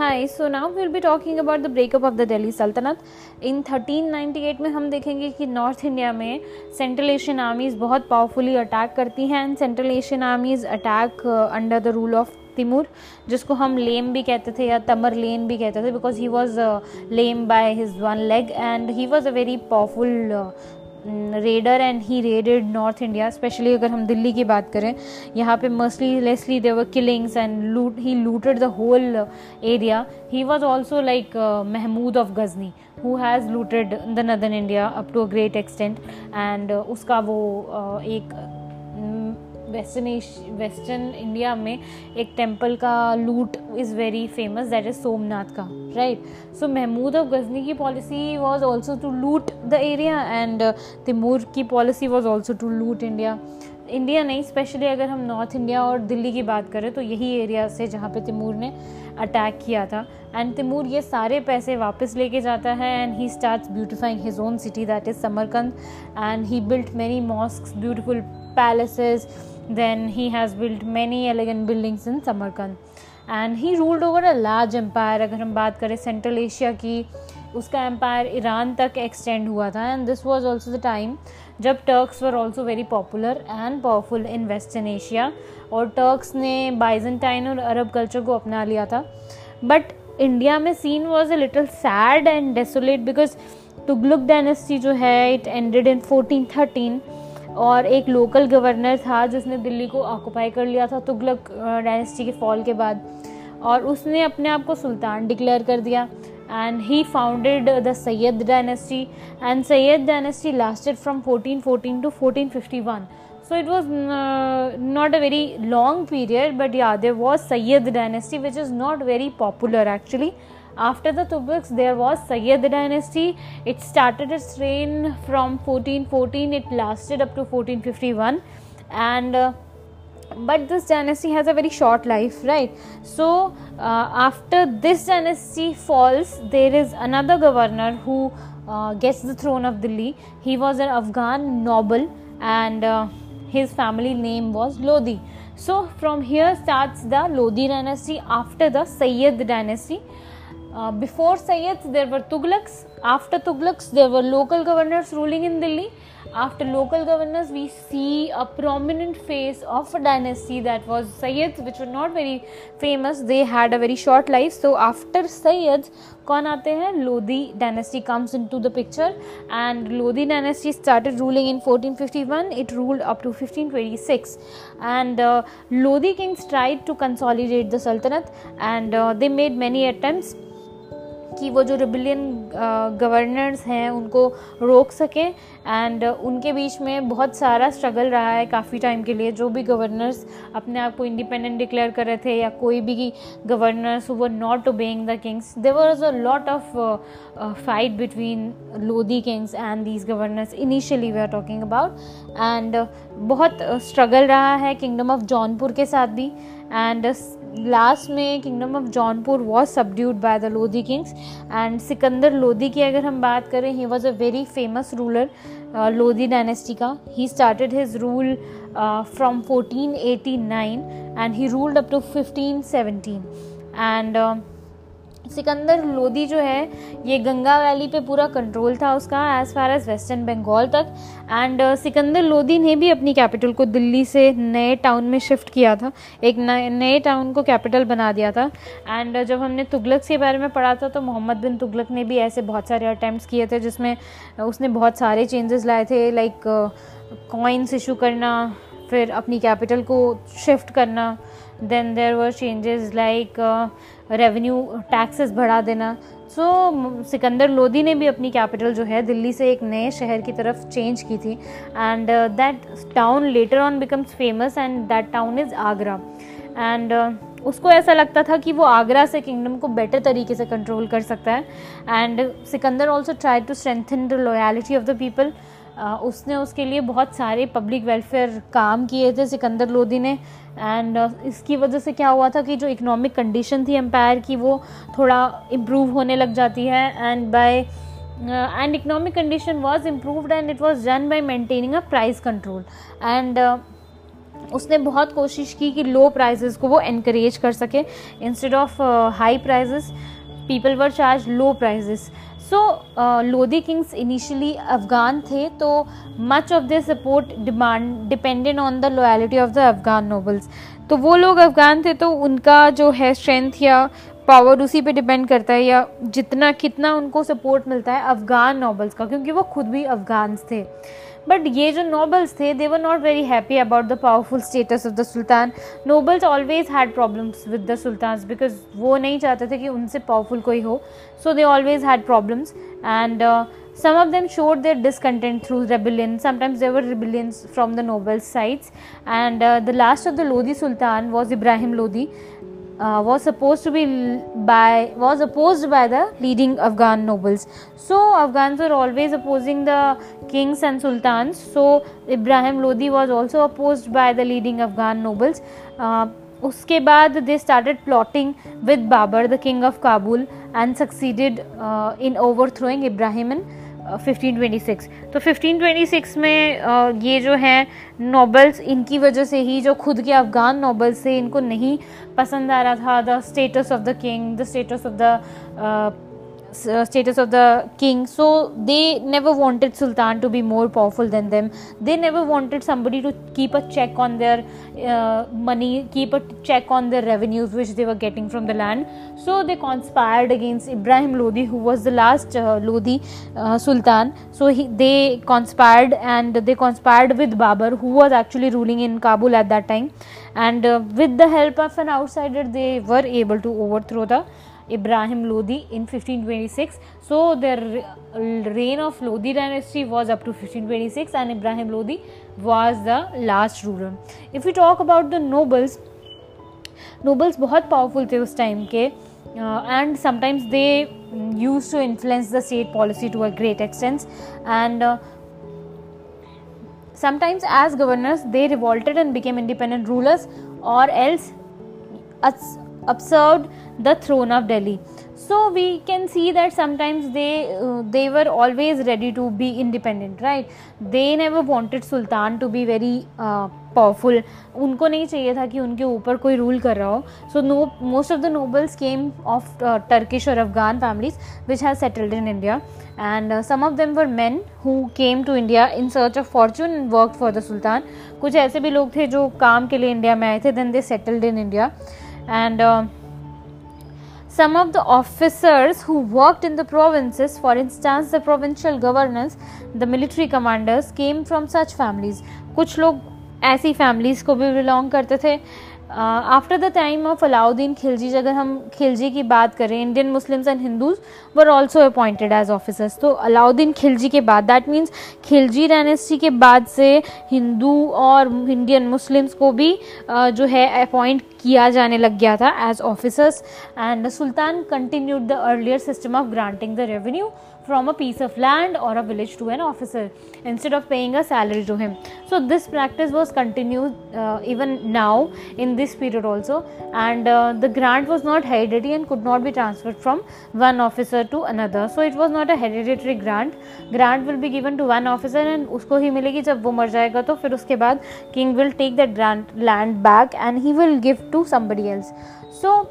Hi, so now we'll be talking about the breakup of the Delhi Sultanate. In 1398 में हम देखेंगे कि north India में central Asian armies बहुत powerfully attack करती हैं and central Asian armies attack under the rule of Timur जिसको हम लेम भी कहते थे या तमर लेन भी कहते थे because he was lame by his one leg and he was a very powerful raider and he raided north India specially अगर हम दिल्ली की बात करें यहाँ पे मर्सलीलेसली there were killings and loot he looted the whole area he was also like Mahmud of Ghazni who has looted the northern India up to a great extent and उसका वो uh, एक वेस्टर्न वेस्टर्न इंडिया में एक temple का लूट is very famous that is Somnath का right so Mahmud of Ghazni की policy was also to loot the area and Timur की policy was also to loot India India नहीं specially अगर हम नॉर्थ इंडिया और दिल्ली की बात करें तो यही एरिया से जहाँ पे तिमूर ने अटैक किया था. एंड तिमूर ये सारे पैसे वापस लेके जाता है and he start beautifying his own city that is Samarkand and he built many mosque beautiful palaces Then he has built many elegant buildings in Samarkand. And he ruled over a large empire अगर हम बात करें central Asia की उसका empire Iran तक extend हुआ था and this was also the time जब Turks were also very popular and powerful in western Asia और टर्क्स ने बाइजेंटाइन और अरब कल्चर को अपना लिया था बट इंडिया में scene was a little sad and desolate because Tughlaq dynasty जो है it ended in fourteen thirteen और एक लोकल गवर्नर था जिसने दिल्ली को ऑक्यूपाई कर लिया था तुगलक डायनेस्टी के फॉल के बाद। और उसने अपने आप को सुल्तान डिक्लेयर कर दिया। And he founded the Sayyid dynasty and Sayyid dynasty lasted from 1414 to 1451 so it was uh, not a very long period but yeah there was sayyid dynasty which is not very popular actually after the Tughlaqs, there was Sayyid dynasty. It started its reign from 1414. It lasted up to 1451, and uh, but this dynasty has a very short life, right? So uh, after this dynasty falls, there is another governor who uh, gets the throne of Delhi. He was an Afghan noble, and uh, his family name was Lodi. So from here starts the Lodi dynasty after the Sayyid dynasty. Uh, before Sayyids, there were Tughlaqs. After Tughlaqs, there were local governors ruling in Delhi. After local governors, we see a prominent face of a dynasty that was Sayyids, which were not very famous. They had a very short life. So after Sayyids, कौन आते हैं Lodi dynasty comes into the picture and Lodi dynasty started ruling in 1451 it ruled up to 1526 and uh, lodi kings tried to consolidate the sultanate and uh, they made many attempts कि वो जो rebellion governors हैं, उनको रोक सकें। And उनके बीच में बहुत सारा स्ट्रगल रहा है काफ़ी टाइम के लिए। जो भी गवर्नर्स अपने आप को इंडिपेंडेंट डिक्लेयर कर रहे थे या कोई भी गवर्नर्स वो not obeying the kings there was a lot of fight between Lodi kings and these governors initially we are talking about and बहुत स्ट्रगल रहा है किंगडम ऑफ़ जौनपुर के साथ भी। एंड लास्ट में kingdom of Jaunpur was subdued by the Lodi kings and Sikandar Lodi की अगर हम बात करें he was a very famous ruler Lodi dynasty का. He started his rule from 1489 and he ruled up to 1517 and Sikandar Lodi जो है ये Ganga valley पे पूरा कंट्रोल था उसका as far as western Bengal तक। एंड uh, सिकंदर लोधी ने भी अपनी कैपिटल को दिल्ली से नए टाउन में शिफ्ट किया था। एक नए टाउन को कैपिटल बना दिया था। एंड uh, जब हमने तुगलक के बारे में पढ़ा था तो मोहम्मद बिन तुगलक ने भी ऐसे बहुत सारे अटैम्प्ट किए थे जिसमें उसने बहुत सारे चेंजेस लाए थे लाइक कॉइन्स इशू करना फिर अपनी कैपिटल को शिफ्ट करना then there were changes like revenue taxes बढ़ा देना। सो so, सिकंदर लोधी ने भी अपनी कैपिटल जो है दिल्ली से एक नए शहर की तरफ़ चेंज की थी। And that town later on becomes famous and that town is Agra and उसको ऐसा लगता था कि वो आगरा से किंगडम को बेटर तरीके से कंट्रोल कर सकता है। And Sikandar also try to strengthen the loyalty of the people उसने उसके लिए बहुत सारे पब्लिक वेलफेयर काम किए थे, सिकंदर लोधी ने। एंड इसकी वजह से क्या हुआ था कि जो इकोनॉमिक कंडीशन थी एम्पायर की, वो थोड़ा इम्प्रूव होने लग जाती है। And by and economic condition was improved and it was done by maintaining a price control and उसने बहुत कोशिश की कि लो प्राइजेस को वो इनक्रेज कर सके। Instead of high prices people were charge low prices so Lodi kings initially Afghan थे तो much of the support demand dependent on the loyalty of the Afghan nobles तो वो लोग अफगान थे तो उनका जो है स्ट्रेंथ या पावर उसी पे डिपेंड करता है या जितना कितना उनको सपोर्ट मिलता है अफगान नॉबल्स का क्योंकि वो खुद भी अफगान थे। बट ये जो नोबल्स थे they were not very happy about the powerful status of the sultan nobles always had problems with the sultan because वो नहीं चाहते थे कि उनसे पावरफुल कोई हो। So they always had problems and some of them showed their discontent through rebellion. Sometimes there rebellions from the nobles sides. And uh, the last of the lodi sultan was ibrahim lodi. uh, was supposed to be by was opposed by the leading Afghan nobles. So Afghans were always opposing the kings and sultans. So Ibrahim Lodi was also opposed by the leading Afghan nobles. Uh, उसके बाद they started plotting with Babur the king of Kabul and succeeded in overthrowing इब्राहिमन 1526 तो 1526 में ये जो है nobles इनकी वजह से ही जो खुद के अफगान नोबल्स थे इनको नहीं पसंद आ रहा था। The status of the king the status of the status of the king. So they never wanted sultan to be more powerful than them. They never wanted somebody to keep a check on their uh, money keep a check on their revenues which they were getting from the land. So they conspired against ibrahim lodi who was the last uh, lodi uh, sultan. So he, they conspired and they conspired with babar who was actually ruling in kabul at that time. And uh, with the help of an outsider they were able to overthrow the Ibrahim Lodi in 1526. So the reign of Lodi dynasty was up to 1526 and Ibrahim Lodi was the last ruler. If we talk about the nobles, nobles बहुत powerful थे उस time के uh, and sometimes they used to influence the state policy to a great extent and uh, sometimes as governors they revolted and became independent rulers or else usurped the throne of Delhi. So we can see that sometimes they uh, they were always ready to be independent, right? They never wanted Sultan to be very uh, powerful उनको नहीं चाहिए था कि उनके ऊपर कोई rule कर रहा हो। So no most of the nobles came of Turkish और Afghan families which has settled in India and some of them were men who came to India in search of fortune and work for the sultan कुछ ऐसे भी लोग थे जो काम के लिए इंडिया में आए थे then they settled in India And Some of the officers who worked in the provinces, for instance, the provincial governors, the military commanders, came from such families. कुछ लोग ऐसी families को भी belong करते थे after the time of Alauddin Khilji अगर हम खिलजी की बात करें Indian Muslims and Hindus were also appointed as officers तो अलाउद्दीन खिलजी के बाद दैट मीन्स खिलजी डायनेस्टी के बाद से हिंदू और इंडियन मुस्लिम्स को भी uh, जो है अपॉइंट किया जाने लग गया था as officers and sultan continued the earlier system of granting the revenue from a piece of land or a village to an officer instead of paying a salary to him. So, this practice was continued uh, even now in this period also, and uh, the grant was not hereditary and could not be transferred from one officer to another. So, it was not a hereditary grant. Grant will be given to one officer and उसको ही मिलेगी जब वो मर जाएगा तो फिर उसके बाद king will take that grant land back and he will give to somebody else. So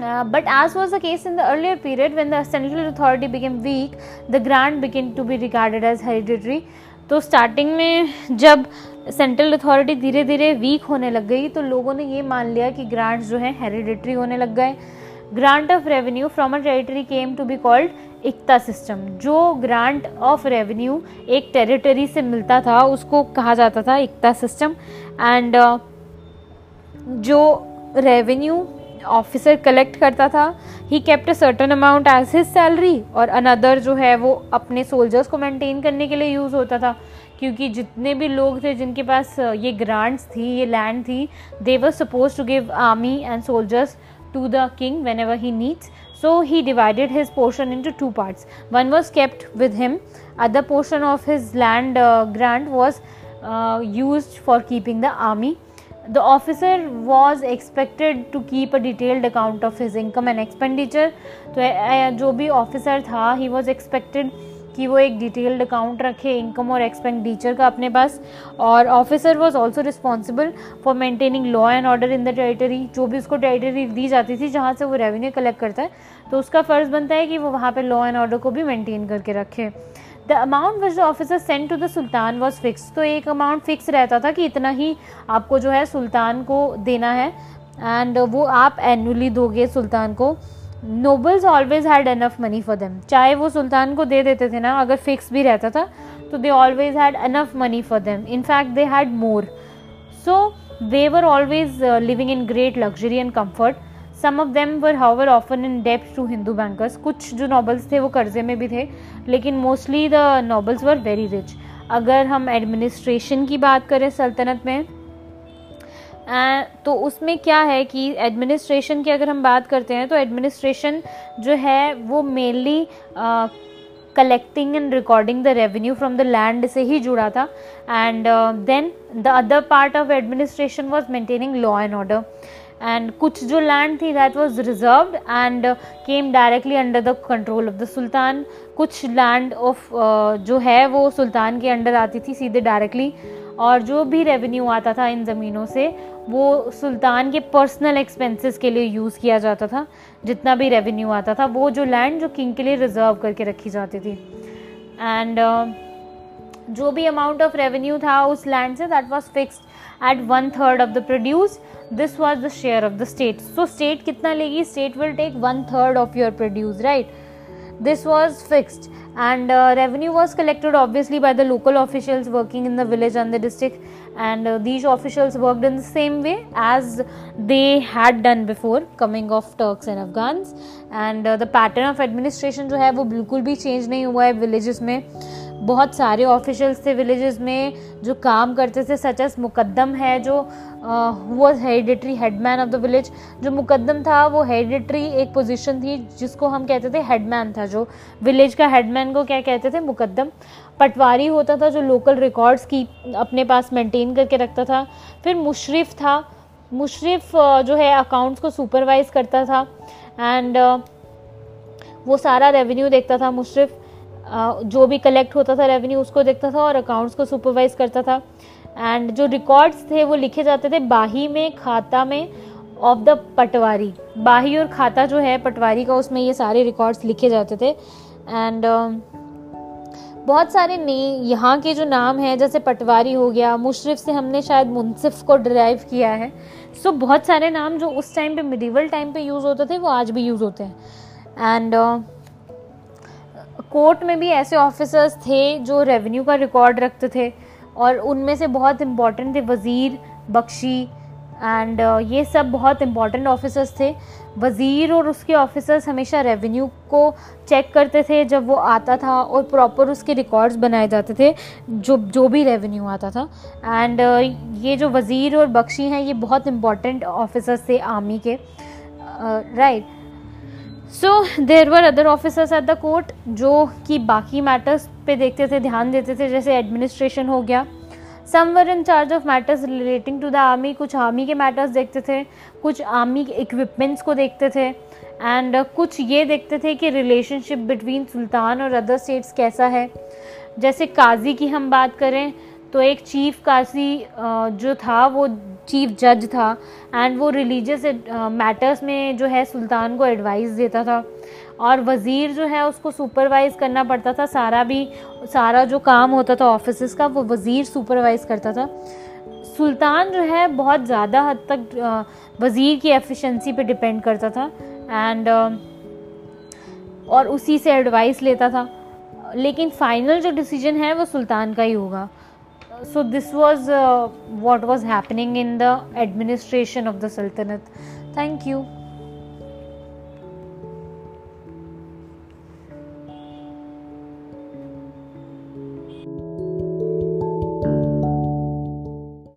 Uh, but as was the case in the earlier period when the central authority became weak the grant began to be regarded as hereditary. तो starting में जब central authority धीरे धीरे week होने लग गई तो लोगों ने ये मान लिया कि ग्रांट जो है हेरिडिटरी होने लग गए। Grant of revenue from a territory came to be called iqta system जो ग्रांट ऑफ़ रेवेन्यू एक टेरिटरी से मिलता था उसको कहा जाता था इकता सिस्टम एंड uh, जो रेवेन्यू ऑफिसर कलेक्ट करता था। He kept a certain amount as his salary और अनदर जो है वो अपने सोल्जर्स को मेंटेन करने के लिए यूज़ होता था। क्योंकि जितने भी लोग थे जिनके पास ये ग्रांट्स थी, ये लैंड थी they were suppose to give army and soldiers to the king whenever he needs so he divided his portion into two parts one was kept with him other portion of his land grant was use for keeping the army the officer was expected to keep a detailed account of his income and expenditure. तो जो भी officer था he was expected कि वो एक detailed account रखे income और expenditure का अपने पास। और officer was also responsible for maintaining law and order in the territory जो भी उसको टेरिटरी दी जाती थी, जहाँ से वो रेवेन्यू कलेक्ट करता है। तो उसका फ़र्ज़ बनता है कि वो वहाँ पर लॉ एंड ऑर्डर को भी मेनटेन करके रखे। The amount which the officer send to the sultan was fix तो एक अमाउंट फिक्स रहता था कि इतना ही आपको जो है सुल्तान को देना है। एंड वो आप एनुअली दोगे सुल्तान को। Nobles always had enough money for them चाहे वो सुल्तान को दे देते थे ना, अगर फिक्स भी रहता था तो they always had enough money for them in fact they had more so they were always living in great luxury and comfort some of them were however often in depth to Hindu bankers कुछ जो nobles थे, वो कर्जे में भी थे, लेकिन mostly the nobles were very rich अगर हम एडमिनिस्ट्रेशन की बात करें सल्तनत में तो उसमें क्या है कि एडमिनिस्ट्रेशन की अगर हम बात करते हैं तो एडमिनिस्ट्रेशन जो है, वो mainly collecting and recording the revenue from the land से ही जुड़ा था. And then the other part of administration was maintaining law and order and कुछ जो लैंड थी that was reserved and came directly under the control of the sultan कुछ land of uh, जो है वो सुल्तान के अंडर आती थी सीधे डायरेक्टली और जो भी रेवेन्यू आता था इन ज़मीनों से वो सुल्तान के पर्सनल एक्सपेंसेस के लिए यूज़ किया जाता था. जितना भी रेवेन्यू आता था वो जो लैंड जो किंग के लिए रिज़र्व करके रखी जाती थी. एंड uh, जो भी अमाउंट ऑफ़ रेवेन्यू था उस लैंड से that was fixed at one third of the produce this was the share of the state so state कितना लेगी? State will take one third of your produce right this was fixed and revenue was collected obviously by the local officials working in the village and the district and these officials worked in the same way as they had done before coming of Turks and Afghans and the pattern of administration जो है वो बिल्कुल भी change नहीं हुआ है village में. बहुत सारे ऑफिशियल्स थे विलेजेस में जो काम करते थे सच एस मुकद्दम है जो वो hereditary headman of the village जो मुकदम था, वो हेरिडिटरी एक पोजीशन थी, जिसको हम कहते थे हेडमैन था जो। विलेज का हेडमैन को क्या कहते थे? मुकदम पटवारी होता था जो लोकल रिकॉर्ड्स की अपने पास मेंटेन करके रखता था। फिर मुशरफ था। मुशरफ जो है अकाउंट्स को सुपरवाइज करता था। एंड वो सारा रेवेन्यू देखता था मुशरफ। जो भी कलेक्ट होता था रेवेन्यू उसको देखता था और अकाउंट्स को सुपरवाइज करता था। एंड जो रिकॉर्ड्स थे, वो लिखे जाते थे बाही में, खाता में ऑफ़ द पटवारी। बाही और खाता जो है, पटवारी का उसमें ये सारे रिकॉर्ड्स लिखे जाते थे। एंड बहुत सारे ने, यहाँ के जो नाम हैं, जैसे पटवारी हो गया, मुशरफ से हमने शायद मुनसिफ को ड्राइव किया है। सो बहुत सारे नाम जो उस टाइम पे मिडिवल टाइम पे यूज़ होते थे, वो आज भी यूज़ होते हैं। एंड कोर्ट में भी ऐसे ऑफिसर्स थे जो रेवेन्यू का रिकॉर्ड रखते थे और उनमें से बहुत इंपॉर्टेंट थे वज़ीर बख्शी एंड uh, ये सब बहुत इंपॉर्टेंट ऑफिसर्स थे। वज़ीर और उसके ऑफिसर्स हमेशा रेवेन्यू को चेक करते थे जब वो आता था और प्रॉपर उसके रिकॉर्ड्स बनाए जाते थे जो जो भी रेवेन्यू आता था। एंड uh, ये जो वज़ीर और बख्शी हैं ये बहुत इंपॉर्टेंट ऑफिसर्स थे आर्मी के। Right uh, so there were other officers at the court जो कि बाकी मैटर्स पे देखते थे, ध्यान देते थे, जैसे एडमिनिस्ट्रेशन हो गया। Some were in charge of matters relating to the army कुछ आर्मी के मैटर्स देखते थे, कुछ आर्मी के इक्विपमेंट्स को देखते थे एंड कुछ ये देखते थे कि रिलेशनशिप बिटवीन सुल्तान और अदर स्टेट्स कैसा है। जैसे काजी की हम बात करें तो एक चीफ काजी जो था, वो चीफ जज था एंड वो रिलीजियस मैटर्स में जो है, सुल्तान को एडवाइस देता था। और वज़ीर जो है, उसको सुपरवाइज़ करना पड़ता था। सारा भी, सारा जो काम होता था ऑफ़िस का, वो वज़ीर सुपरवाइज़ करता था। सुल्तान जो है, बहुत ज़्यादा हद तक वज़ीर की एफिशिएंसी पे डिपेंड करता था। एंड और उसी से एडवाइस लेता था। लेकिन फाइनल जो डिसीज़न है, वो सुल्तान का ही होगा। So this was uh, what was happening in the administration of the sultanate. Thank you